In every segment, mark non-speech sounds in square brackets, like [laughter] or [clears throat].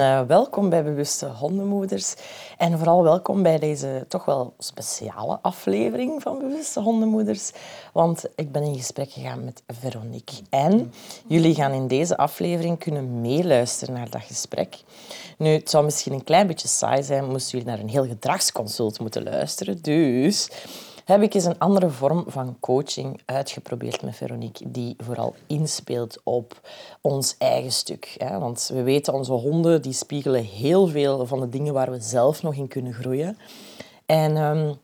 Uh, welkom bij Bewuste Hondenmoeders en vooral welkom bij deze toch wel speciale aflevering van Bewuste Hondenmoeders. Want ik ben in gesprek gegaan met Veronique en jullie gaan in deze aflevering kunnen meeluisteren naar dat gesprek. Nu, het zou misschien een klein beetje saai zijn moesten jullie naar een heel gedragsconsult moeten luisteren, dus heb ik eens een andere vorm van coaching uitgeprobeerd met Veronique, die vooral inspeelt op ons eigen stuk. Want we weten, onze honden die spiegelen heel veel van de dingen waar we zelf nog in kunnen groeien. En ehm,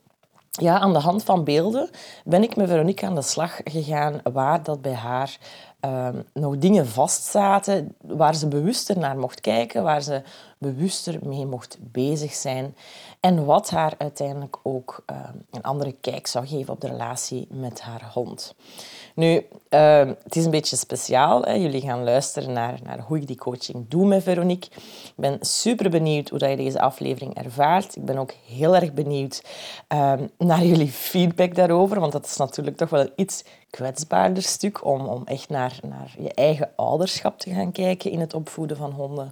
ja, aan de hand van beelden ben ik met Veronique aan de slag gegaan waar dat bij haar um, nog dingen vastzaten, waar ze bewuster naar mocht kijken, waar ze bewuster mee mocht bezig zijn. En wat haar uiteindelijk ook uh, een andere kijk zou geven op de relatie met haar hond. Nu, uh, het is een beetje speciaal. Hè. Jullie gaan luisteren naar, naar hoe ik die coaching doe met Veronique. Ik ben super benieuwd hoe dat je deze aflevering ervaart. Ik ben ook heel erg benieuwd uh, naar jullie feedback daarover. Want dat is natuurlijk toch wel iets kwetsbaarder stuk om, om echt naar, naar je eigen ouderschap te gaan kijken in het opvoeden van honden.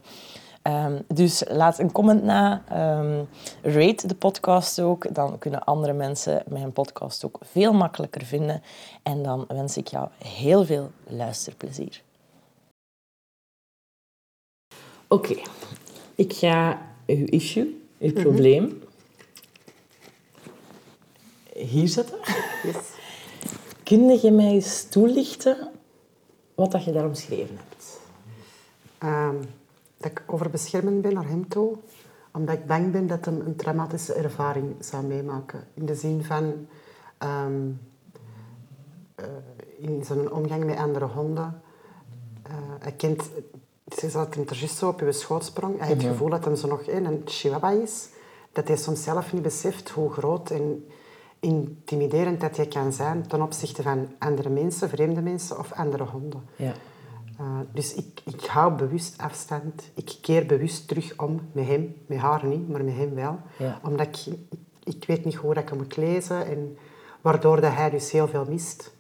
Um, dus laat een comment na. Um, rate de podcast ook. Dan kunnen andere mensen mijn podcast ook veel makkelijker vinden. En dan wens ik jou heel veel luisterplezier. Oké, okay. ik ga uw issue, uw mhm. probleem, hier zetten. Yes. Kun je mij eens toelichten wat dat je daar omschreven hebt? Um dat ik over beschermend ben naar hem toe. Omdat ik bang ben dat hij een traumatische ervaring zou meemaken. In de zin van... Um, uh, in zijn omgang met andere honden. Uh, hij kent... Het is dat hem er juist zo op je schoot sprong. Hij heeft het gevoel dat hij zo nog een chihuahua is. Dat hij soms zelf niet beseft hoe groot en intimiderend dat hij kan zijn ten opzichte van andere mensen, vreemde mensen of andere honden. Ja. Uh, dus ik, ik hou bewust afstand. Ik keer bewust terug om met hem. Met haar niet, maar met hem wel. Omdat ik, ik weet niet hoe dat ik hem moet lezen. En waardoor dat hij dus heel veel mist.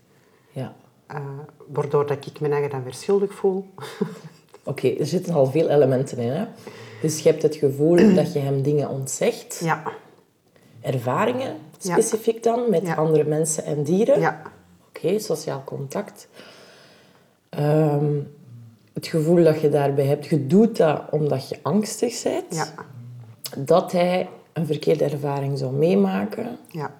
Ja. Uh, waardoor dat ik me eigen dan weer schuldig voel. [laughs] Oké, er zitten al veel elementen in. Hè? Dus je hebt het gevoel [clears throat] dat je hem dingen ontzegt. Ja. Ervaringen, specifiek dan, met andere mensen en dieren. Ja. Oké, sociaal contact. Ehm, het gevoel dat je daarbij hebt, je doet dat omdat je angstig bent. Ja. Dat hij een verkeerde ervaring zou meemaken. Ja.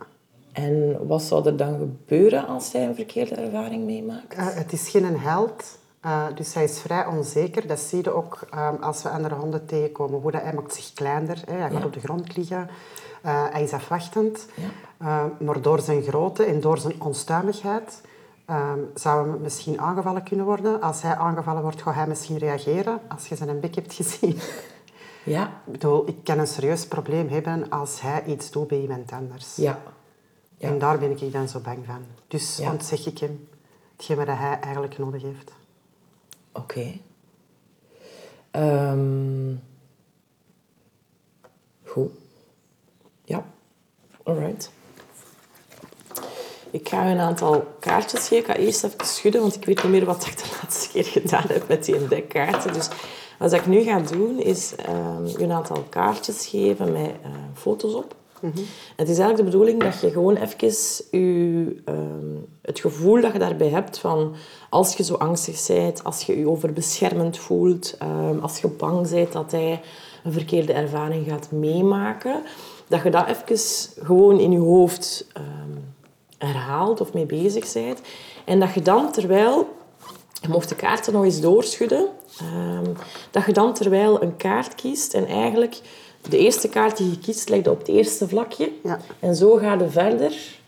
En wat zou er dan gebeuren als hij een verkeerde ervaring meemaakt? Uh, het is geen held. Uh, dus hij is vrij onzeker. Dat zie je ook um, als we andere honden tegenkomen. Hoe dat, hij maakt zich kleiner. Hè. Hij gaat op de grond liggen. Uh, hij is afwachtend. Ja. maar door zijn grootte en door zijn onstuimigheid Um, zou hem misschien aangevallen kunnen worden. Als hij aangevallen wordt, gaat hij misschien reageren. Als je zijn bek hebt gezien. [laughs] Ja. Ik bedoel, ik kan een serieus probleem hebben als hij iets doet bij iemand anders. Ja. ja. En daar ben ik dan zo bang van. Dus ja. ontzeg ik hem hetgeen wat hij eigenlijk nodig heeft. Oké. Okay. Um, ehm, goed. Ja. Alright. Ik ga een aantal kaartjes geven. Ik ga eerst even schudden, want ik weet niet meer wat ik de [laughs] laatste keer gedaan heb met die dekkaarten. Dus wat ik nu ga doen, is um, een aantal kaartjes geven met uh, foto's op. Mm -hmm. Het is eigenlijk de bedoeling dat je gewoon even je, um, het gevoel dat je daarbij hebt van als je zo angstig bent, als je je overbeschermend voelt, um, als je bang bent dat hij een verkeerde ervaring gaat meemaken, dat je dat even gewoon in je hoofd herhaalt of mee bezig bent. En dat je dan terwijl, je mocht de kaarten nog eens doorschudden, um, dat je dan terwijl een kaart kiest en eigenlijk de eerste kaart die je kiest, legt op het eerste vlakje. Ja. En zo ga je verder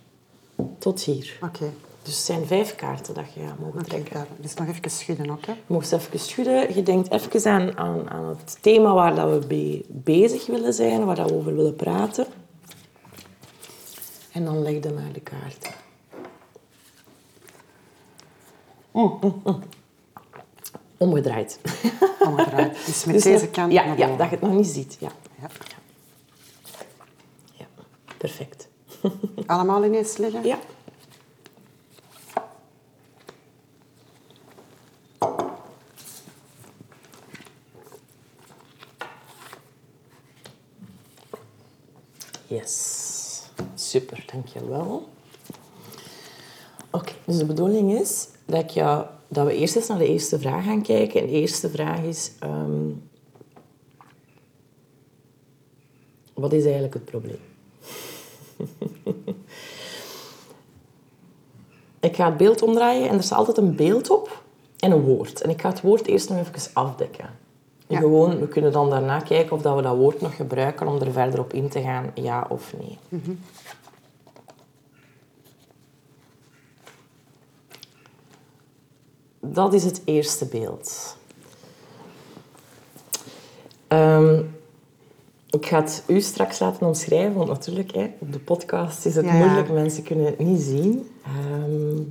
tot hier. Oké. Dus het zijn vijf kaarten dat je mogen trekken. Dus nog even schudden ook, hè? Je mocht even schudden. Je denkt even aan, aan, aan het thema waar dat we mee bezig willen zijn, waar dat we over willen praten. En dan leg je maar de kaarten. Mm, mm, mm. Omgedraaid. Omgedraaid. [laughs] Dus met dus deze kant ja, ja, dat je het nog niet ziet. Ja. Ja. ja. Perfect. [laughs] Allemaal ineens leggen? Ja. Yes. Super, dankjewel. Oké, dus de bedoeling is dat, ik jou, dat we eerst eens naar de eerste vraag gaan kijken. En de eerste vraag is... ehm, wat is eigenlijk het probleem? [laughs] ik ga het beeld omdraaien en er staat altijd een beeld op en een woord. En ik ga het woord eerst nog even afdekken. Ja. Gewoon, we kunnen dan daarna kijken of dat we dat woord nog gebruiken om er verder op in te gaan, ja of nee. Dat is het eerste beeld. Ehm, ik ga het u straks laten omschrijven, want natuurlijk, hè, op de podcast is het Ja, ja. moeilijk, mensen kunnen het niet zien. Ehm,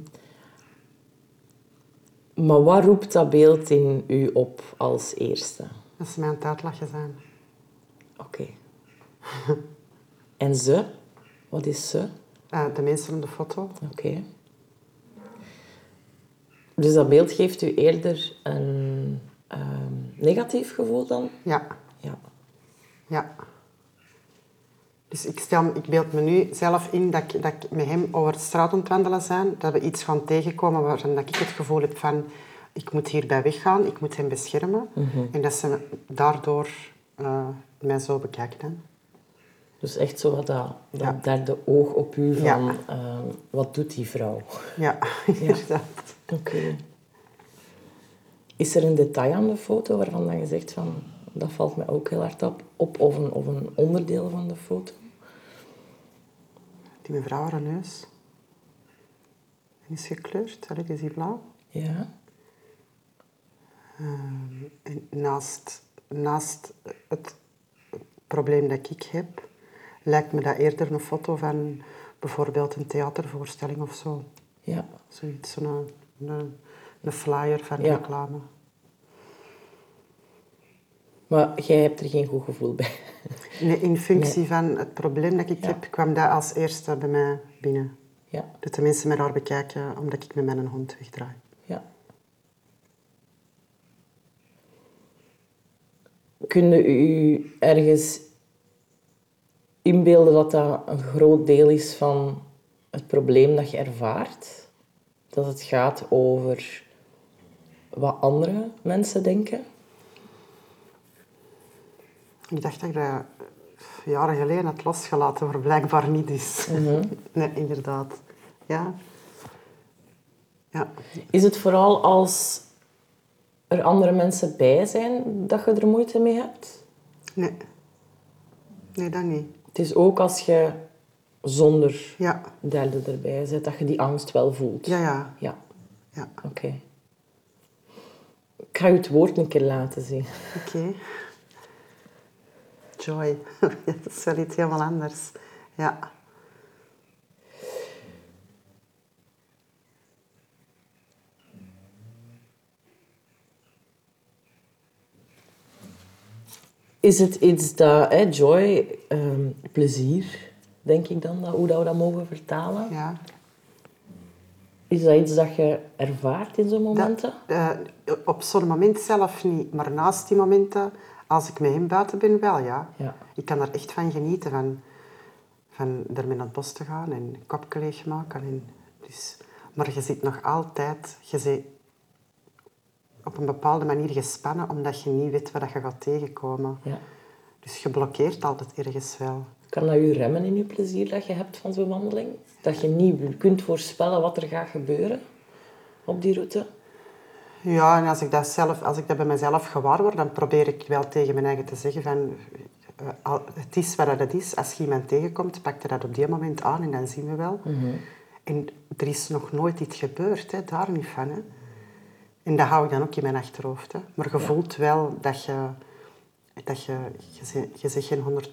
maar wat roept dat beeld in u op als eerste? Dat ze mij aan het uitlachen zijn. Oké. [laughs] en ze? Wat is ze? Eh, de mensen op de foto. Oké. Dus dat beeld geeft u eerder een ehm, negatief gevoel dan? Ja, Ja. ja. Dus ik, stel, ik beeld me nu zelf in dat ik, dat ik met hem over de straat aan het wandelen zijn. Dat we iets gaan tegenkomen waarvan dat ik het gevoel heb van... Ik moet hierbij weggaan, ik moet hem beschermen. En dat ze daardoor eh, mij zo bekijken. Dus echt zo wat dat, dat Ja. derde oog op u van... Ja. ehm, wat doet die vrouw? Ja, [laughs] inderdaad. Oké. Is er een detail aan de foto waarvan dan je zegt van... Dat valt mij ook heel hard op. op of, een, of een onderdeel van de foto? Die mevrouw haar neus. Die is gekleurd, Allee, die is hier blauw. Ja. En naast, naast het probleem dat ik heb, lijkt me dat eerder een foto van bijvoorbeeld een theatervoorstelling of zo. Ja. Zoiets, zo'n een, een flyer van Ja. reclame. Maar jij hebt er geen goed gevoel bij. Nee, in functie van het probleem dat ik Ja. heb, kwam dat als eerste bij mij binnen. Ja. Dat de mensen mij daar bekijken omdat ik met mijn hond wegdraai. Ja. Kunnen u ergens inbeelden dat dat een groot deel is van het probleem dat je ervaart? Dat het gaat over wat andere mensen denken? Ik dacht dat ik dat jaren geleden had losgelaten, maar blijkbaar niet is. [laughs] Nee, inderdaad. Ja. Ja. Is het vooral als er andere mensen bij zijn dat je er moeite mee hebt? Nee. Nee, dat niet. Het is ook als je zonder Ja. derde erbij zit, dat je die angst wel voelt. Ja, ja. Ja, Ja. oké. Ik ga u het woord een keer laten zien. Oké. Joy. [laughs] dat is wel iets helemaal anders. Ja. Is het iets dat, hè, joy, ehm, plezier, denk ik dan, dat, hoe dat we dat mogen vertalen? Ja. Is dat iets dat je ervaart in zo'n momenten? Dat, eh, op zo'n moment zelf niet, maar naast die momenten, als ik met hem buiten ben, wel ja. Ja. Ik kan er echt van genieten, van, van ermee naar het bos te gaan en kopje leegmaken. En dus, maar je zit nog altijd, je zit op een bepaalde manier gespannen, omdat je niet weet wat je gaat tegenkomen. Ja. Dus je blokkeert altijd ergens wel. Kan dat je remmen in je plezier dat je hebt van zo'n wandeling? Dat je niet kunt voorspellen wat er gaat gebeuren op die route? Ja, en als ik dat, zelf, als ik dat bij mezelf gewaar word, dan probeer ik wel tegen mijn eigen te zeggen van... eh, het is wat het is. Als je iemand tegenkomt, pak je dat op die moment aan en dan zien we wel. En er is nog nooit iets gebeurd, hè, daar niet van. Hè. En dat hou ik dan ook in mijn achterhoofd. Hè. Maar je voelt wel dat je... Dat je, je, je zegt geen 100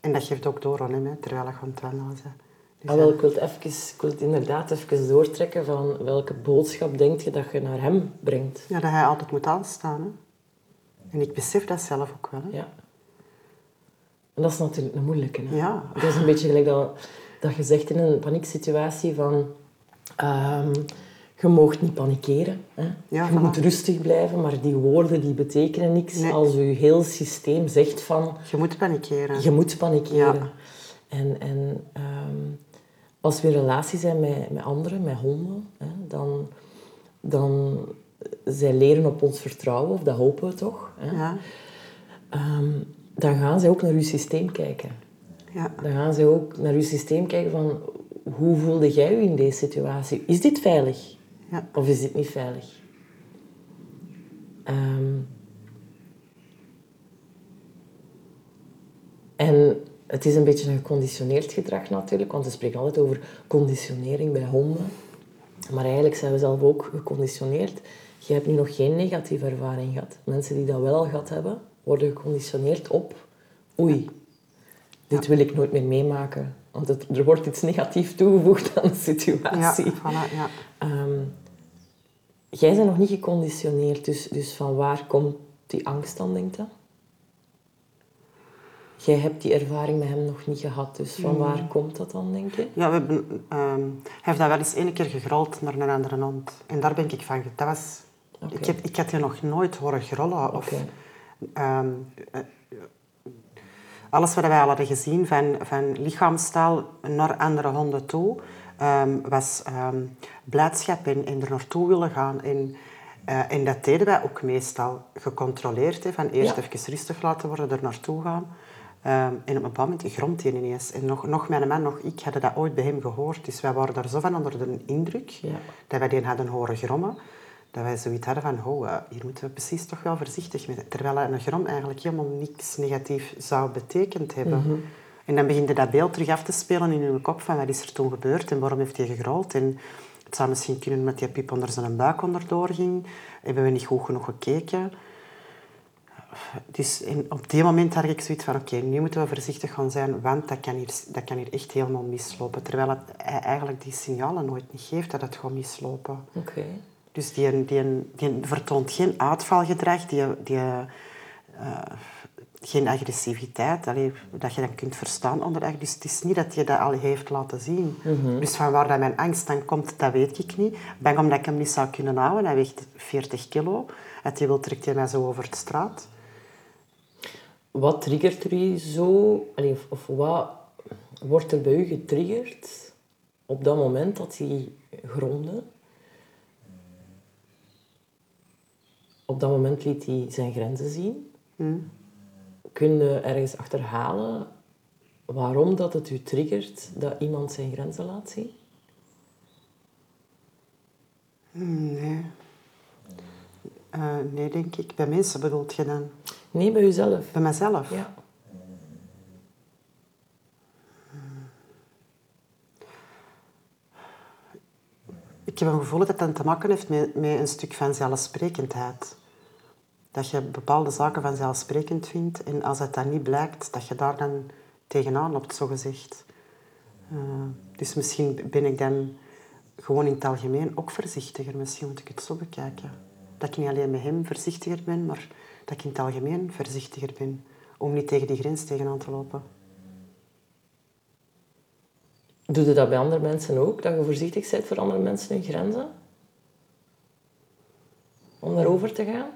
En dat geeft ook door aan hem, hè, terwijl je aan het wandelen. Dus Ah, wel, ik, wil het even, ik wil het inderdaad even doortrekken van welke boodschap denk je dat je naar hem brengt. Ja, dat hij altijd moet aanstaan. Hè. En ik besef dat zelf ook wel. Hè. Ja. En dat is natuurlijk een moeilijke. Hè? Ja. Dat is een beetje gelijk dat, dat je zegt in een panieksituatie van... ehm, je moogt niet panikeren. Hè? Ja, je moet rustig blijven, maar die woorden die betekenen niks Nee. als je heel systeem zegt van Je moet panikeren. je moet panikeren. Ja. En, en ehm, als we in relatie zijn met, met anderen, met honden, hè, dan, dan zij leren op ons vertrouwen, of dat hopen we toch. Hè? Ja, Ehm, dan gaan zij ook naar uw systeem kijken. ja, Dan gaan zij ook naar uw systeem kijken van hoe voelde jij je in deze situatie? Is dit veilig? Ja. Of is dit niet veilig? Ehm, en het is een beetje een geconditioneerd gedrag natuurlijk, want we spreken altijd over conditionering bij honden. Maar eigenlijk zijn we zelf ook geconditioneerd. Je hebt nu nog geen negatieve ervaring gehad. Mensen die dat wel al gehad hebben, worden geconditioneerd op... Oei, dit wil ik nooit meer meemaken. Want het- er wordt iets negatiefs toegevoegd aan de Ja, situatie. voilà, ja. Jij bent nog niet geconditioneerd, dus, dus van waar komt die angst dan, denk je? Jij hebt die ervaring met hem nog niet gehad, dus van waar komt dat dan, denk je? Ja, we hebben, ehm, hij heeft dat wel eens één keer gegrold naar een andere hond. En daar ben ik van. Dat was, ik, heb, ik had je nog nooit horen grollen. Of, ehm, eh, alles wat wij al hadden gezien van, van lichaamstaal naar andere honden toe, ehm, was ehm, blijdschap en, en er naartoe willen gaan. En, eh, en dat deden wij ook meestal gecontroleerd. Hè, van eerst Ja. even rustig laten worden, er naartoe gaan. Ehm, en op een bepaald moment gromt hij ineens. En nog, nog mijn man, nog ik hadden dat ooit bij hem gehoord. Dus wij waren daar zo van onder de indruk Ja. dat wij die hadden horen grommen. Dat wij zoiets hadden van, oh, hier moeten we precies toch wel voorzichtig mee zijn. Terwijl een grom eigenlijk helemaal niks negatief zou betekend hebben. En dan begint dat beeld terug af te spelen in je kop van wat is er toen gebeurd en waarom heeft hij gegrold. En het zou misschien kunnen met die piep onder zijn buik onderdoor ging. Hebben we niet goed genoeg gekeken. Dus in, op die moment had ik zoiets van, oké, nu moeten we voorzichtig gaan zijn, want dat kan, hier, dat kan hier echt helemaal mislopen. Terwijl het, hij eigenlijk die signalen nooit niet geeft dat het gaat mislopen. Oké. Dus die, die, die vertoont geen uitvalgedrag, die, die, eh, geen agressiviteit, allee, dat je dat kunt verstaan onder Dus het is niet dat je dat al heeft laten zien. Dus van waar dat mijn angst dan komt, dat weet ik niet. Bang omdat ik hem niet zou kunnen houden, hij weegt 40 kilo. Als hij wil, trekt hij mij zo over de straat. Wat triggert er u zo, allee, of, of wat wordt er bij u getriggerd op dat moment dat hij gronde? Op dat moment liet hij zijn grenzen zien. Kun je ergens achterhalen waarom dat het u triggert dat iemand zijn grenzen laat zien? Nee. Eh, nee, denk ik. Bij mensen bedoelt je dan? Nee, bij uzelf. Bij mezelf? Ja. Ik heb een gevoel dat het te maken heeft met, met een stuk van zelfsprekendheid. Dat je bepaalde zaken vanzelfsprekend vindt en als het dan niet blijkt, dat je daar dan tegenaan loopt, zogezegd. Uh, dus misschien ben ik dan gewoon in het algemeen ook voorzichtiger. Misschien moet ik het zo bekijken. Dat ik niet alleen met hem voorzichtiger ben, maar dat ik in het algemeen voorzichtiger ben. Om niet tegen die grens tegenaan te lopen. Doe je dat bij andere mensen ook? Dat je voorzichtig bent voor andere mensen hun grenzen? Om daarover te gaan?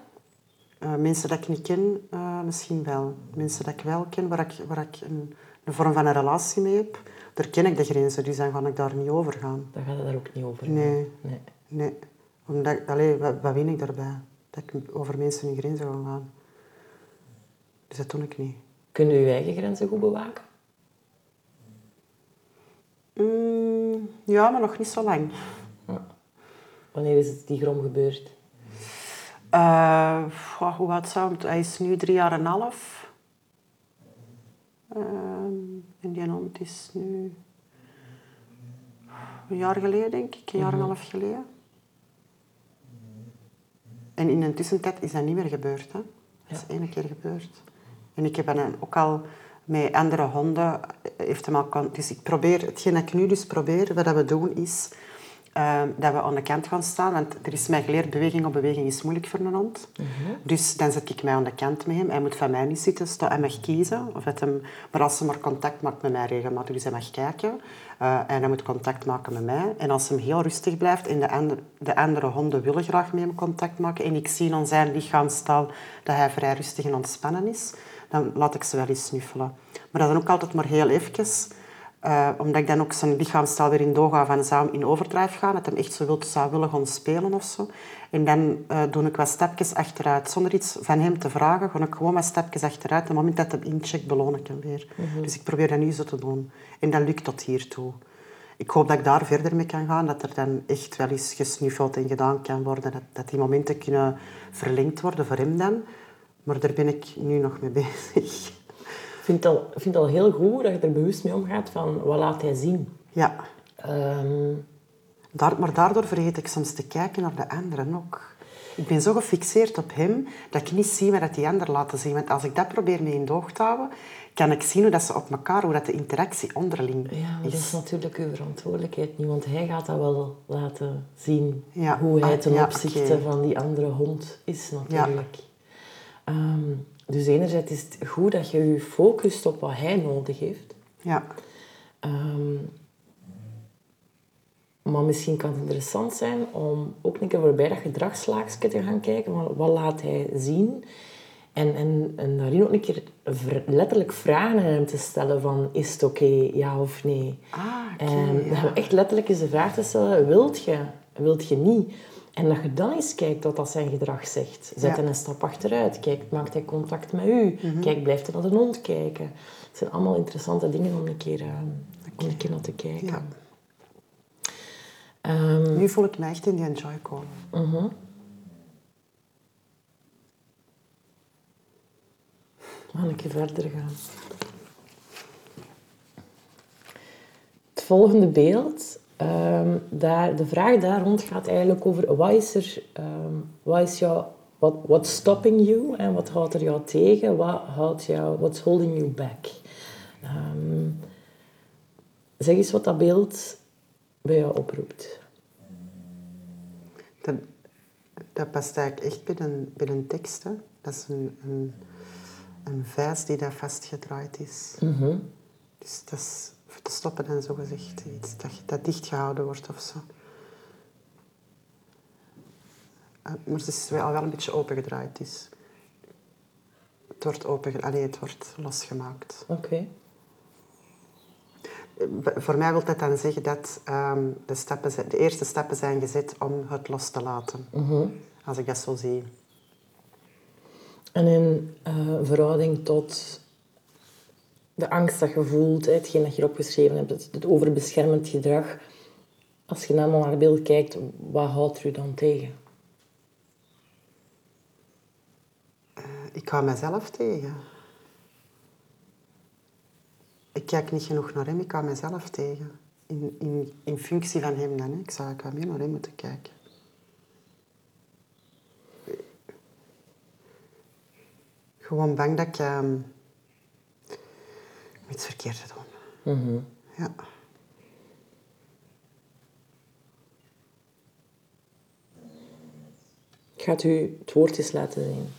Uh, mensen dat ik niet ken, uh, misschien wel. Mensen dat ik wel ken, waar ik, waar ik een, een vorm van een relatie mee heb, daar ken ik de grenzen, dus dan ga ik daar niet over gaan. Dan gaat het daar ook niet over. Nee. nee. nee. Omdat, allee, wat, wat win ik daarbij? Dat ik over mensen hun grenzen ga gaan. Dus dat doe ik niet. Kun je je eigen grenzen goed bewaken? Mm, ja, maar nog niet zo lang. Ja. Wanneer is het die grom gebeurd? Uh, hoe oud zou het? Hij is nu drie jaar en een half. Uh, en die hond is nu een jaar geleden, denk ik. Een jaar en een half geleden. En in de tussentijd is dat niet meer gebeurd. Hè? Dat is één keer gebeurd. En ik heb dan ook al met andere honden... Heeft hem al, dus ik probeer... Hetgeen dat ik nu dus probeer, wat we doen, is... ehm, dat we aan de kant gaan staan. Want er is mij geleerd, beweging op beweging is moeilijk voor een hond. Dus dan zet ik mij aan de kant met hem. Hij moet van mij niet zitten, staan. hij mag kiezen. Of hem, maar als hij maar contact maakt met mij regelmatig, dus hij mag kijken. Uh, en hij moet contact maken met mij. En als hij heel rustig blijft en de, andere, de andere honden willen graag met hem contact maken en ik zie aan zijn lichaamstaal dat hij vrij rustig en ontspannen is, dan laat ik ze wel eens snuffelen. Maar dat is dan ook altijd maar heel even. Uh, omdat ik dan ook zijn lichaamstaal weer in doorga van zou in overdrijf gaan. Dat hij echt zo wil, zou willen gaan spelen of zo. En dan uh, doe ik wat stapjes achteruit. Zonder iets van hem te vragen, ga ik gewoon wat stapjes achteruit. Op het moment dat hij incheckt, beloon ik hem weer. Mhm. Dus ik probeer dat nu zo te doen. En dat lukt tot hiertoe. Ik hoop dat ik daar verder mee kan gaan. Dat er dan echt wel eens gesnuffeld en gedaan kan worden. Dat, dat die momenten kunnen verlengd worden voor hem dan. Maar daar ben ik nu nog mee [laughs] bezig. Ik vind het al, vind al heel goed dat je er bewust mee omgaat van wat laat hij zien. Ja. Um... Daar, maar daardoor vergeet ik soms te kijken naar de anderen ook. Ik ben zo gefixeerd op hem dat ik niet zie wat die anderen laten zien. Want als ik dat probeer mee in de oog te houden, kan ik zien hoe dat ze op elkaar, hoe dat de interactie onderling is. Ja, dat is natuurlijk uw verantwoordelijkheid niet, want hij gaat dat wel laten zien hoe hij ah, ten opzichte van die andere hond is natuurlijk. Ja. Ehm, dus enerzijds is het goed dat je je focust op wat hij nodig heeft. Ja. Um, maar misschien kan het interessant zijn om ook een keer voorbij dat gedragslaagje te gaan kijken. Wat laat hij zien? En, en, en daarin ook een keer letterlijk vragen aan hem te stellen van... Is het oké, ja of nee? Ah, okay, en ja. [laughs] echt letterlijk eens de vraag te stellen... Wilt je? Wilt je niet? En dat je dan eens kijkt wat dat zijn gedrag zegt. Zet ja. een stap achteruit. Kijk, maakt hij contact met u? Mhm. Kijk, blijft hij naar de hond kijken? Het zijn allemaal interessante dingen om een keer, uh, om een keer naar te kijken. Ja. Um, nu voel ik me echt in die enjoy komen. Uh -huh. Keer verder gaan. Het volgende beeld Um, daar, de vraag daar rond gaat eigenlijk over wat is er, um, wat is jou, what, what's stopping you en wat houdt er jou tegen, wat houdt jou, what's holding you back. Um, zeg eens wat dat beeld bij jou oproept. Dat, dat past eigenlijk echt bij een, bij een tekst. Hè? Dat is een, een, een vijs die daar vastgedraaid is. Mm -hmm. Dus dat is te stoppen en zo gezegd. Iets dat, dat dichtgehouden wordt of zo. Uh, maar het is wel, al wel een beetje opengedraaid. Dus het wordt, open, allee, het wordt losgemaakt. Oké. Voor mij wil dat dan zeggen dat um, de, stappen, de eerste stappen zijn gezet om het los te laten. Mhm. Als ik dat zo zie. En in uh, verhouding tot de angst dat je voelt, hetgeen dat je opgeschreven hebt, het, overbeschermend gedrag. Als je dan naar het beeld kijkt, wat houdt u dan tegen? Uh, ik hou mezelf tegen. Ik kijk niet genoeg naar hem, ik hou mezelf tegen. In, in, in functie van hem dan. Hè. Ik zou meer naar hem moeten kijken. Gewoon bang dat ik... Uh, iets verkeerd te doen. Mm Ja. Ik ga het u het woord eens laten zien.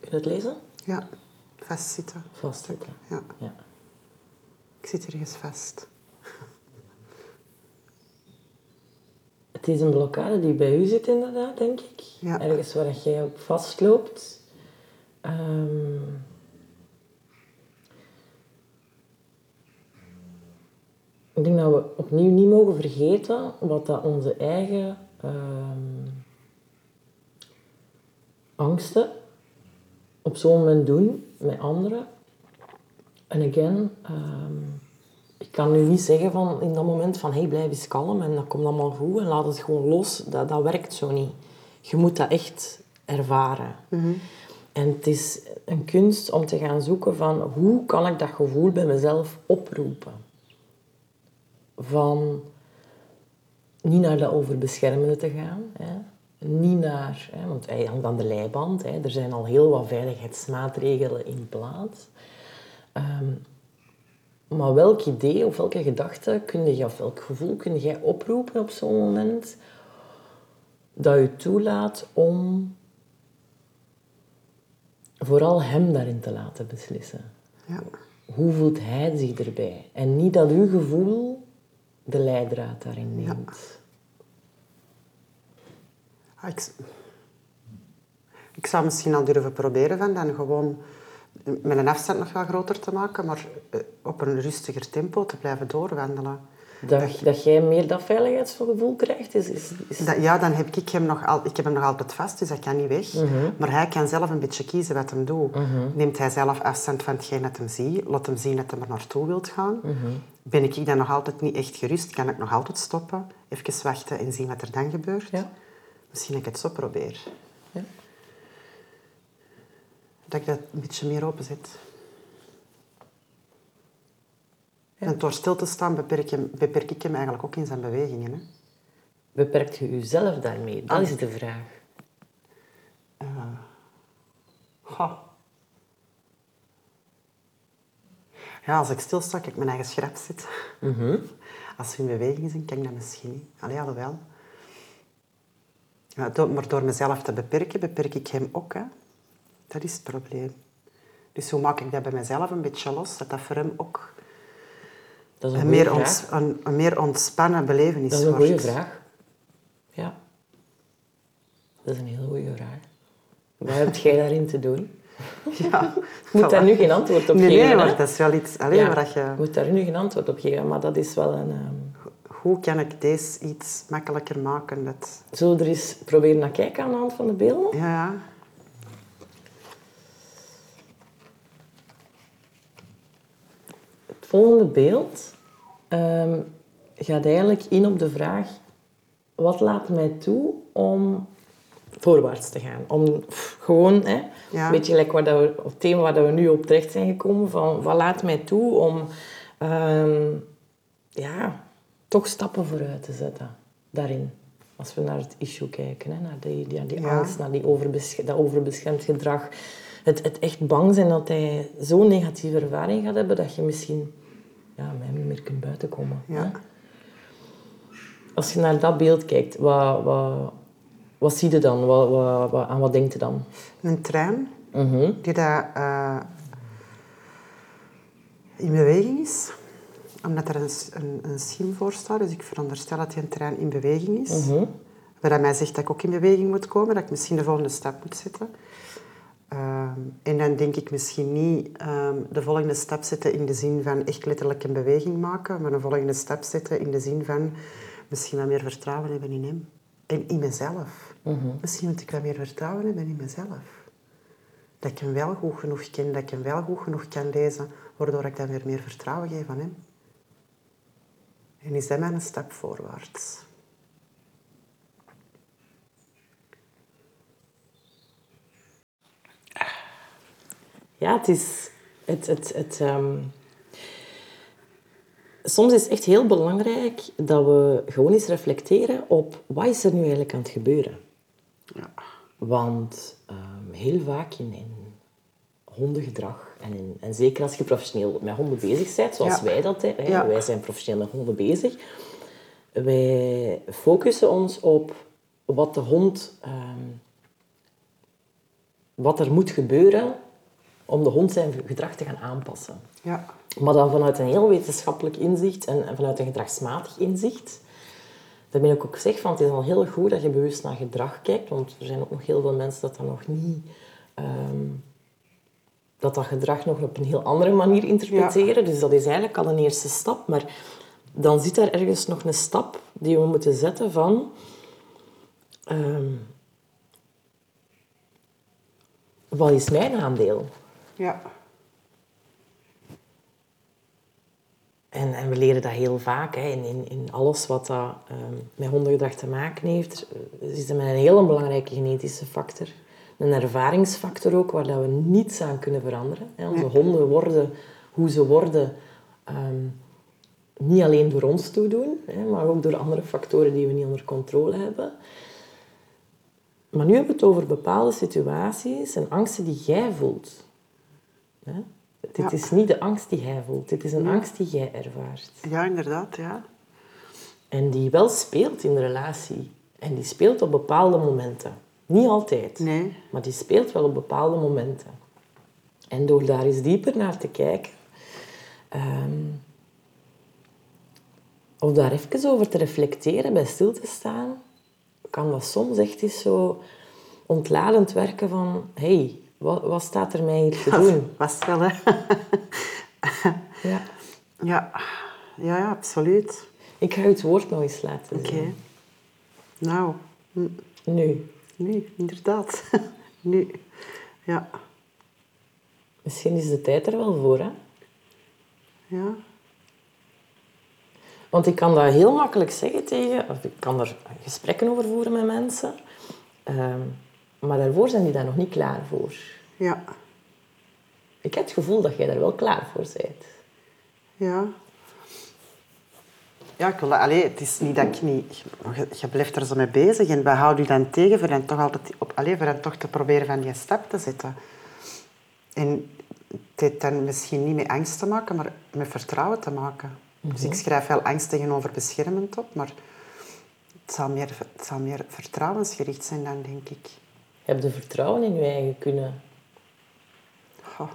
Kun je het lezen? Ja, vastzitten. Vastzitten. Ja. ja. Ik zit ergens vast. Het is een blokkade die bij u zit inderdaad, denk ik. Ja. Ergens waar jij op vastloopt. Um, ik denk dat we opnieuw niet mogen vergeten wat dat onze eigen um, angsten op zo'n moment doen met anderen. En again, um, ik kan nu niet zeggen van in dat moment van hey, blijf eens kalm en dat komt allemaal goed en laat het gewoon los. Dat, dat werkt zo niet. Je moet dat echt ervaren. Mm -hmm. En het is een kunst om te gaan zoeken van hoe kan ik dat gevoel bij mezelf oproepen. Van niet naar dat overbeschermende te gaan. Hè. Niet naar, hè, want hij hangt aan de leiband. Hè. Er zijn al heel wat veiligheidsmaatregelen in plaats. Um, Maar welk idee of welke gedachte kun je, of welk gevoel kun jij oproepen op zo'n moment dat je toelaat om vooral hem daarin te laten beslissen? Ja. Hoe voelt hij zich erbij? En niet dat uw gevoel de leidraad daarin neemt. Ah, ik, ik zou misschien al durven proberen van dan gewoon met een afstand nog wel groter te maken, maar eh, op een rustiger tempo te blijven doorwandelen. Dat, dat jij meer dat veiligheidsgevoel krijgt? Is, is, is... Dat, ja, dan heb ik hem nog al, ik heb hem nog altijd vast, dus dat kan niet weg. Maar hij kan zelf een beetje kiezen wat hem doet. Neemt hij zelf afstand van hetgeen dat hem ziet? Laat hem zien dat hij er naartoe wilt gaan? Ben ik dan nog altijd niet echt gerust? Kan ik nog altijd stoppen? Even wachten en zien wat er dan gebeurt? Ja. Misschien dat ik het zo probeer. Ja. Dat ik dat een beetje meer openzet. En door stil te staan beperk, hem, beperk ik hem eigenlijk ook in zijn bewegingen. Hè? Beperkt je jezelf daarmee? Dat is de vraag. Goh. Ja, als ik stilsta, ik mijn eigen schrap zit. [laughs] Als ze in beweging zijn, kan ik dat misschien niet. Allee, alhoewel. Ja, door, maar door mezelf te beperken, beperk ik hem ook. Hè. Dat is het probleem. Dus hoe maak ik dat bij mezelf een beetje los? Dat dat voor hem ook Dat is een, een, meer, vraag. een, een meer ontspannen belevenis Dat is een goede vraag. Ja. Dat is een hele goede vraag. Wat heb jij daarin te doen? [laughs] Ja. Je [laughs] moet daar nu geen antwoord op Nee, geven. nee, dat is wel iets... Alleen Ja, maar dat je... Je moet daar nu geen antwoord op geven, maar dat is wel een... ehm, Hoe kan ik deze iets makkelijker maken? Dat... Zullen we er eens proberen naar kijken aan de hand van de beelden? Ja, ja. Het volgende beeld ehm, gaat eigenlijk in op de vraag... Wat laat mij toe om voorwaarts te gaan? Om pff, gewoon, hè, Ja. een beetje gelijk waar dat we, het thema waar dat we nu op terecht zijn gekomen, van wat laat mij toe om ehm, ja, toch stappen vooruit te zetten daarin. Als we naar het issue kijken, hè, naar die, die, die Ja. angst, naar die dat overbeschermd gedrag. Het, het echt bang zijn dat hij zo'n negatieve ervaring gaat hebben dat je misschien ja, niet meer kunt buitenkomen. Ja. Hè? Als je naar dat beeld kijkt, wat, wat, wat zie je dan? Wat, wat, wat, aan wat denkt je dan? Een trein Mhm. die daar eh, in beweging is. Omdat er een, een, een schim voor staat. Dus ik veronderstel dat die een trein in beweging is. Mhm. Waar dat mij zegt dat ik ook in beweging moet komen. Dat ik misschien de volgende stap moet zetten. Ehm, en dan denk ik misschien niet ehm, de volgende stap zetten in de zin van echt letterlijk een beweging maken. Maar een volgende stap zetten in de zin van misschien wat meer vertrouwen hebben in hem. En in mezelf. Misschien moet ik wat meer vertrouwen hebben in mezelf. Dat ik hem wel goed genoeg ken, dat ik hem wel goed genoeg kan lezen, waardoor ik dan weer meer vertrouwen geef aan hem. En is dat mijn stap voorwaarts? Ja, het is... Het, het, het, ehm, Soms is het echt heel belangrijk dat we gewoon eens reflecteren op wat is er nu eigenlijk aan het gebeuren. Ja. Want ehm, heel vaak in, in hondengedrag, en, in, en zeker als je professioneel met honden bezig bent, zoals Ja. wij dat hè, Ja. wij zijn professioneel met honden bezig, wij focussen ons op wat de hond, ehm, wat er moet gebeuren om de hond zijn gedrag te gaan aanpassen. Ja. Maar dan vanuit een heel wetenschappelijk inzicht en, en vanuit een gedragsmatig inzicht. Daar ben ik ook gezegd van, het is al heel goed dat je bewust naar gedrag kijkt, want er zijn ook nog heel veel mensen dat dat nog niet... ehm, dat dat gedrag nog op een heel andere manier interpreteren. Dus dat is eigenlijk al een eerste stap. Maar dan zit daar ergens nog een stap die we moeten zetten van... ehm, wat is mijn aandeel? Ja. En, en we leren dat heel vaak hè, in, in, in alles wat dat, ehm, met hondengedrag te maken heeft. Is er met een hele belangrijke genetische factor. Een ervaringsfactor ook, waar dat we niets aan kunnen veranderen. Hè. Onze honden worden hoe ze worden, ehm, niet alleen door ons toedoen, hè, maar ook door andere factoren die we niet onder controle hebben. Maar nu hebben we het over bepaalde situaties en angsten die jij voelt. Hè? Dit Ja. is niet de angst die hij voelt. Dit is een angst die jij ervaart. Ja, inderdaad, ja. En die wel speelt in de relatie. En die speelt op bepaalde momenten. Niet altijd. Nee. Maar die speelt wel op bepaalde momenten. En door daar eens dieper naar te kijken, ehm, of daar even over te reflecteren, bij stil te staan, kan dat soms echt eens zo ontladend werken van, hé, hey, wat, wat staat er mij hier te doen? Was wel, hè? [laughs] Ja. Ja. Ja, ja, absoluut. Ik ga het woord nog eens laten Oké. Nou, Nu, nu, inderdaad. [laughs] nu. Ja. misschien is de tijd er wel voor, hè? Ja. Want ik kan dat heel makkelijk zeggen tegen, of ik kan er gesprekken over voeren met mensen, ehm, maar daarvoor zijn die daar nog niet klaar voor. Ja. Ik heb het gevoel dat jij daar wel klaar voor bent. Ja. Ja, ik wil, allee, het is niet dat ik niet... Je, je blijft er zo mee bezig en wij houden je dan tegen voor dan toch, altijd op, allee, voor dan toch te proberen van die stap te zetten. En het heeft dan misschien niet met angst te maken, maar met vertrouwen te maken. Dus ik schrijf wel angst tegenover beschermend op, maar het zal meer, het zal meer vertrouwensgericht zijn dan, denk ik. Je hebt de vertrouwen in je eigen kunnen. Goh.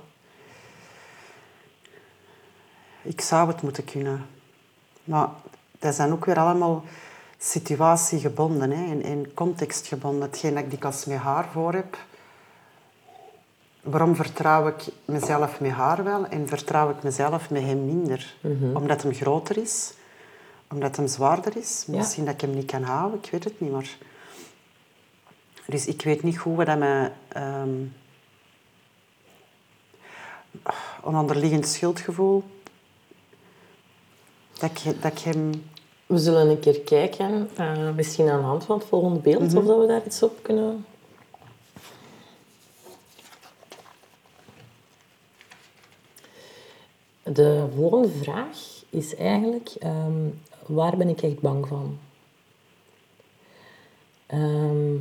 Ik zou het moeten kunnen. Maar dat zijn ook weer allemaal situatiegebonden hè, en, en contextgebonden. Hetgeen dat ik dikwijls met haar voor heb. Waarom vertrouw ik mezelf met haar wel en vertrouw ik mezelf met hem minder? Omdat hem groter is? Omdat hem zwaarder is? Ja. Misschien dat ik hem niet kan houden, ik weet het niet. Maar... Dus ik weet niet hoe we dat met... ehm, een onderliggend schuldgevoel. Dat ik, dat ik hem... We zullen een keer kijken, eh, misschien aan de hand van het volgende beeld, of dat we daar iets op kunnen... De volgende vraag is eigenlijk, ehm, waar ben ik echt bang van? Ehm,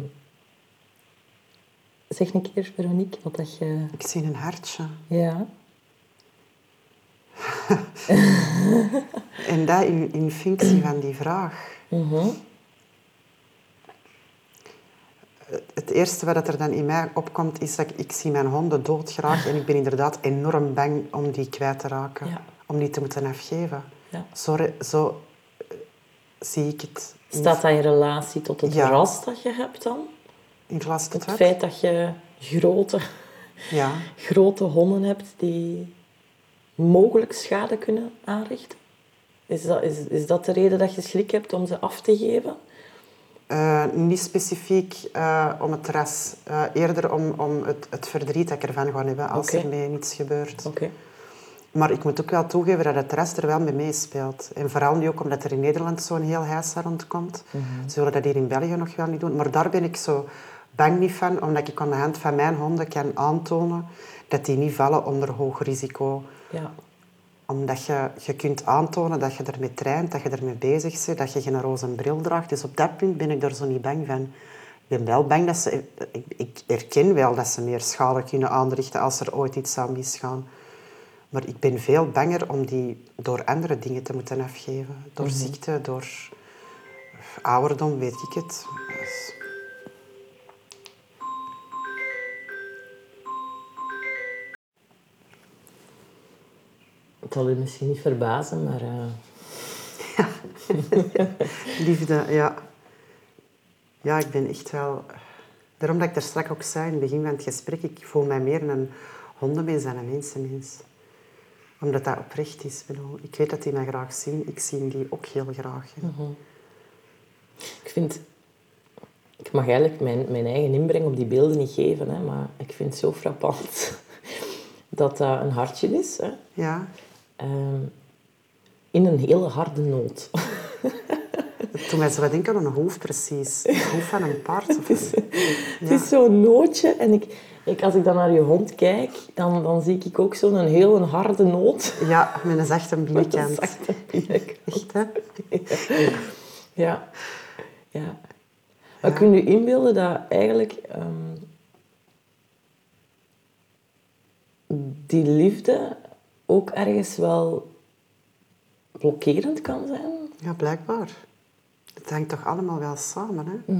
zeg een keer, Veronique, wat dat je... Ik zie een hartje. Ja, [laughs] En dat in, in functie van die vraag. Mhm. Het eerste wat er dan in mij opkomt, is dat ik, ik zie mijn honden doodgraag en ik ben inderdaad enorm bang om die kwijt te raken. Ja. Om die te moeten afgeven. ja. Zo, zo eh, zie ik het. Staat dat in relatie tot het Ja. ras dat je hebt dan? In tot Het feit dat je grote, Ja. [laughs] grote honden hebt die mogelijk schade kunnen aanrichten? Is dat, is, is dat de reden dat je schrik hebt om ze af te geven? Eh, niet specifiek eh, om het ras. Eh, eerder om, om het, het verdriet dat ik ervan ga hebben als er mee niets gebeurt. Oké. Maar ik moet ook wel toegeven dat het ras er wel mee meespeelt. En vooral nu ook omdat er in Nederland zo'n heel heisa rondkomt. Ze willen dat hier in België nog wel niet doen. Maar daar ben ik zo bang niet van, omdat ik aan de hand van mijn honden kan aantonen dat die niet vallen onder hoog risico. Ja. Omdat je, je kunt aantonen dat je ermee traint, dat je ermee bezig bent, dat je geen roze bril draagt. Dus op dat punt ben ik daar zo niet bang van. Ik ben wel bang dat ze... Ik, ik erken wel dat ze meer schade kunnen aanrichten als er ooit iets zou misgaan. Maar ik ben veel banger om die door andere dingen te moeten afgeven. Door ziekte, door ouderdom, weet ik het. Het zal u misschien niet verbazen, maar eh, [laughs] Liefde, ja. Ja, ik ben echt wel... Daarom dat ik daar straks ook zei in het begin van het gesprek, ik voel mij meer een hondenmens dan een mensenmens. Omdat dat oprecht is. Ik bedoel, Ik weet dat die mij graag zien. Ik zie die ook heel graag. hè. ik vind... Ik mag eigenlijk mijn, mijn eigen inbreng op die beelden niet geven, hè, maar ik vind het zo frappant [laughs] dat dat een hartje is. Hè. Ja. Ehm, in een hele harde nood. [laughs] Toen zo wat denken aan een hoef precies. Een hoef van een paard. [laughs] Of Het is zo'n nootje. En ik, ik, als ik dan naar je hond kijk, dan, dan zie ik ook zo'n heel een harde noot. Ja, met een zachte [laughs] binnenkant. Zachte binnenkant. Echt, hè? Ja. ja. Maar kun je inbeelden dat eigenlijk ehm, die liefde ook ergens wel blokkerend kan zijn. Ja, blijkbaar. Het hangt toch allemaal wel samen, hè?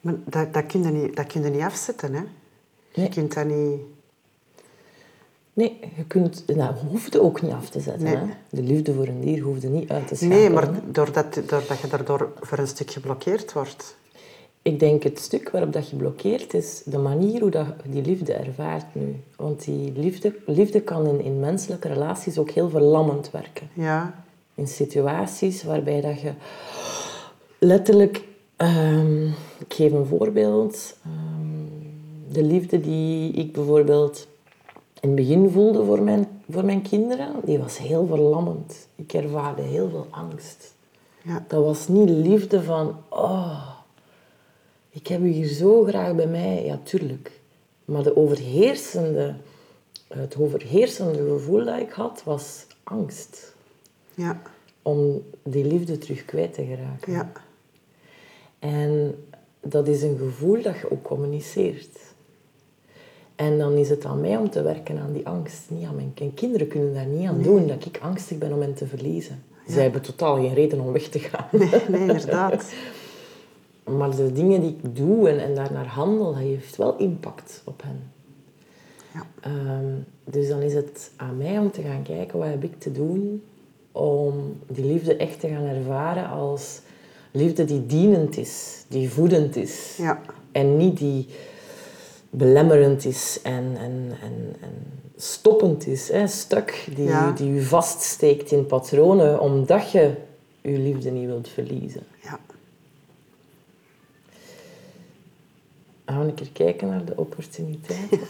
Maar dat, dat, kun je niet, dat kun je niet afzetten, hè? Je kunt dat niet... Nee, je kunt, dat hoeft ook niet af te zetten. Nee. Hè? De liefde voor een dier hoeft niet uit te schakelen. Nee, maar doordat, doordat je daardoor voor een stuk geblokkeerd wordt. Ik denk het stuk waarop dat je blokkeert is de manier hoe dat je die liefde ervaart nu. Want die liefde, liefde kan in, in menselijke relaties ook heel verlammend werken. Ja, In situaties waarbij dat je letterlijk... ehm, ik geef een voorbeeld. Ehm, de liefde die ik bijvoorbeeld in het begin voelde voor mijn, voor mijn kinderen, die was heel verlammend. Ik ervaarde heel veel angst. ja, Dat was niet liefde van, oh, ik heb u hier zo graag bij mij. Ja, tuurlijk. Maar de overheersende, het overheersende gevoel dat ik had, was angst. ja, Om die liefde terug kwijt te geraken. ja. En dat is een gevoel dat je ook communiceert. En dan is het aan mij om te werken aan die angst. Niet aan mijn kin- kinderen kunnen daar niet aan doen, dat ik angstig ben om hen te verliezen. Zij hebben totaal geen reden om weg te gaan. Nee, nee, inderdaad. [laughs] Maar de dingen die ik doe en, en daarnaar handel, heeft wel impact op hen. Ja. Ehm, dus dan is het aan mij om te gaan kijken wat heb ik te doen om die liefde echt te gaan ervaren als liefde die dienend is, die voedend is. Ja, En niet die belemmerend is en, en, en, en stoppend is. Hè? Stuk die, Ja. die u vaststeekt in patronen omdat je je liefde niet wilt verliezen. ja. Gaan we een keer kijken naar de opportuniteiten.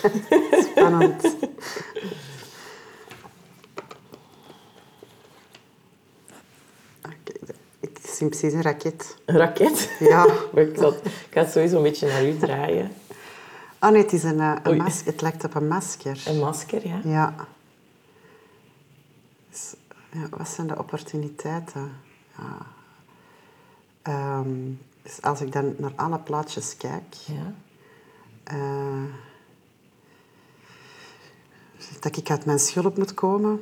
[laughs] Spannend. Ik zie precies een raket. Een raket. Ja. [laughs] Maar ik, zal, ik ga het sowieso een beetje naar u draaien. Oh nee, het is een, eh, een masker. Het lijkt op een masker. Een masker, ja. Ja. Dus, ja. Wat zijn de opportuniteiten? Ja. Ehm, dus als ik dan naar alle plaatjes kijk, ja. eh, dat ik uit mijn schulp moet komen,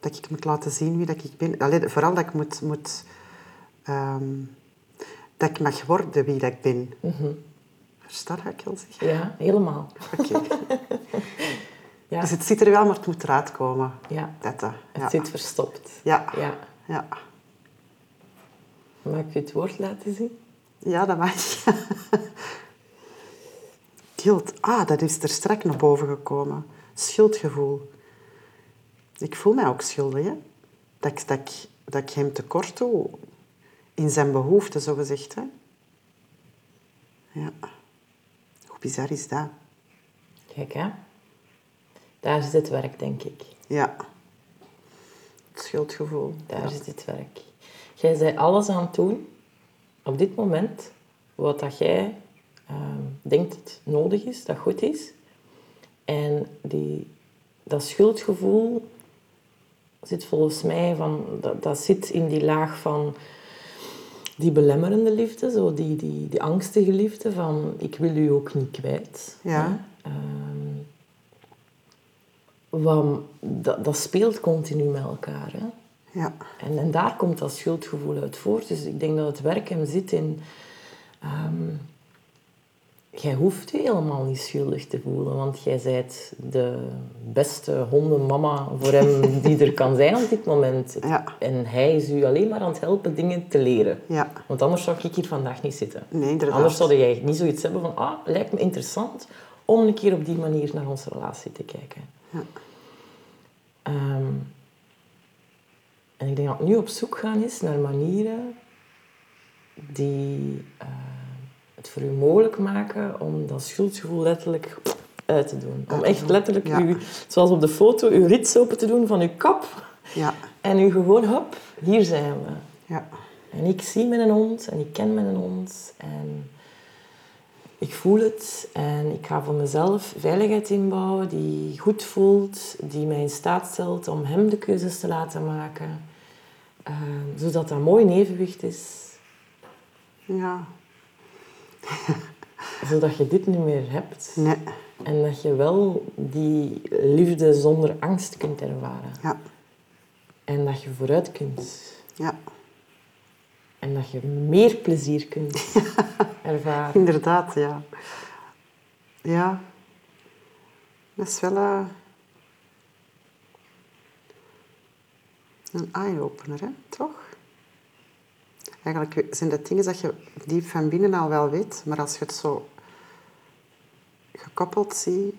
dat ik moet laten zien wie dat ik ben. Allee, vooral dat ik moet, moet ehm, dat ik mag worden wie dat ik ben. Versta je wat ik wil zeggen? Ja, helemaal. Oké. [laughs] Ja, Dus het zit er wel, maar het moet eruit komen. ja. Dat, dat. het zit verstopt. Ja. Ja. Ja. Mag ik het woord laten zien? ja, dat mag. [laughs] Guilt. Ah, dat is er strak naar boven gekomen. Schuldgevoel. Ik voel mij ook schuldig, hè. Dat ik, dat ik, dat ik hem tekort doe. In zijn behoeften, zo gezegd, hè. Ja. Hoe bizar is dat? Kijk, hè. Daar zit het werk, denk ik. Ja. Het schuldgevoel. Daar zit het werk. Jij zei alles aan het doen, op dit moment, wat dat jij ehm, denkt dat nodig is, dat goed is. En die, dat schuldgevoel zit volgens mij van, dat, dat zit in die laag van die belemmerende liefde, zo die, die, die angstige liefde van ik wil u ook niet kwijt. Ja. hè. Ehm, want dat, dat speelt continu met elkaar. Hè? Ja. En, en daar komt dat schuldgevoel uit voort. Dus ik denk dat het werk hem zit in... ehm, jij hoeft je helemaal niet schuldig te voelen, want jij bent de beste hondenmama voor hem [laughs] die er kan zijn op dit moment. Ja. En hij is u alleen maar aan het helpen dingen te leren. Ja. Want anders zou ik hier vandaag niet zitten. Nee, inderdaad. Anders zou jij niet zoiets hebben van, ah, lijkt me interessant om een keer op die manier naar onze relatie te kijken. Ja. Ehm, en ik denk dat nu op zoek gaan is naar manieren die eh, het voor u mogelijk maken om dat schuldgevoel letterlijk uit te doen. Om echt letterlijk, Ja. uw, zoals op de foto, uw rits open te doen van uw kap Ja. en u gewoon, hop, hier zijn we. Ja. En ik zie mijn hond en ik ken mijn hond en ik voel het en ik ga voor mezelf veiligheid inbouwen die goed voelt, die mij in staat stelt om hem de keuzes te laten maken, eh, zodat dat mooi in evenwicht is. Ja. [laughs] zodat je dit niet meer hebt. Nee. En dat je wel die liefde zonder angst kunt ervaren. Ja. En dat je vooruit kunt. Ja. En dat je meer plezier kunt [laughs] ervaren. Inderdaad, ja. Ja. Dat is wel eh, een eye-opener, hè? toch? Eigenlijk zijn dat dingen dat je diep van binnen al wel weet, maar als je het zo gekoppeld ziet,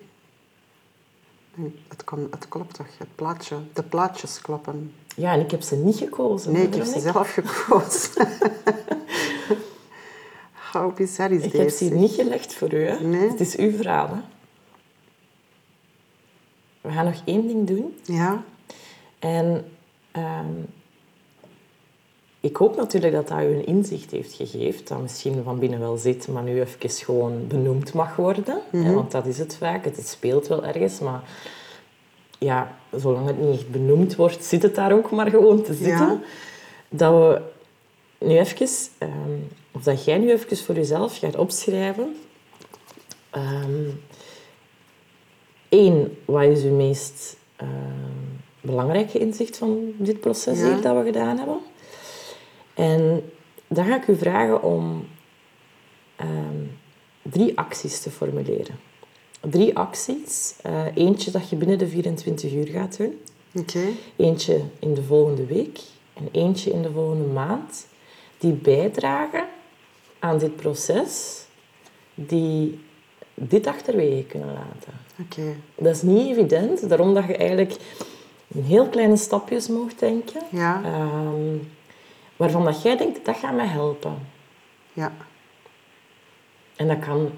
het, het klopt toch, het plaatje, de plaatjes kloppen. Ja, en ik heb ze niet gekozen. Nee, ik heb ze zelf gekozen. [laughs] How bizar is Ik deze? heb ze hier niet gelegd voor u. Hè? Nee. Het is uw verhaal. Hè? We gaan nog één ding doen. Ja, En ehm, ik hoop natuurlijk dat dat u een inzicht heeft gegeven, dat misschien van binnen wel zit, maar nu even gewoon benoemd mag worden. hè, want dat is het vaak. Het speelt wel ergens, maar ja, zolang het niet echt benoemd wordt, zit het daar ook maar gewoon te zitten. Ja. Dat we nu even, ehm, of dat jij nu even voor jezelf gaat opschrijven. Eén, wat is uw meest ehm, belangrijke inzicht van dit proces Ja. hier dat we gedaan hebben? En dan ga ik u vragen om ehm, drie acties te formuleren. Drie acties. Eh, eentje dat je binnen de 24 uur gaat doen. Eentje in de volgende week. En eentje in de volgende maand. Die bijdragen aan dit proces. Die dit achterwege kunnen laten. Oké, Dat is niet evident, daarom dat je eigenlijk in heel kleine stapjes mocht denken. ja, ehm, waarvan dat jij denkt, dat gaat mij helpen. ja, En dat kan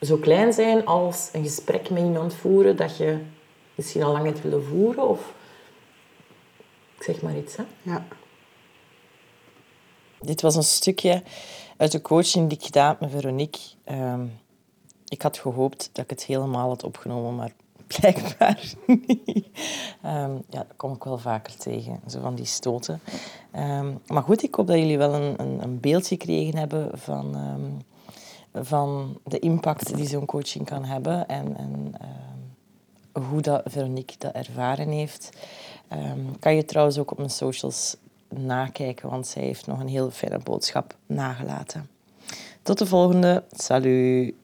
zo klein zijn als een gesprek met iemand voeren dat je misschien al lang hebt willen voeren. Of ik zeg maar iets. Hè? ja. Dit was een stukje uit de coaching die ik gedaan heb met Veronique. Ehm, ik had gehoopt dat ik het helemaal had opgenomen, maar blijkbaar niet. Ehm, ja, dat kom ik wel vaker tegen, zo van die stoten. Ehm, maar goed, ik hoop dat jullie wel een, een, een beeld gekregen hebben van, ehm, van de impact die zo'n coaching kan hebben en, en hoe dat Veronique dat ervaren heeft. Kan je trouwens ook op mijn socials nakijken, want zij heeft nog een heel fijne boodschap nagelaten. Tot de volgende. Salut!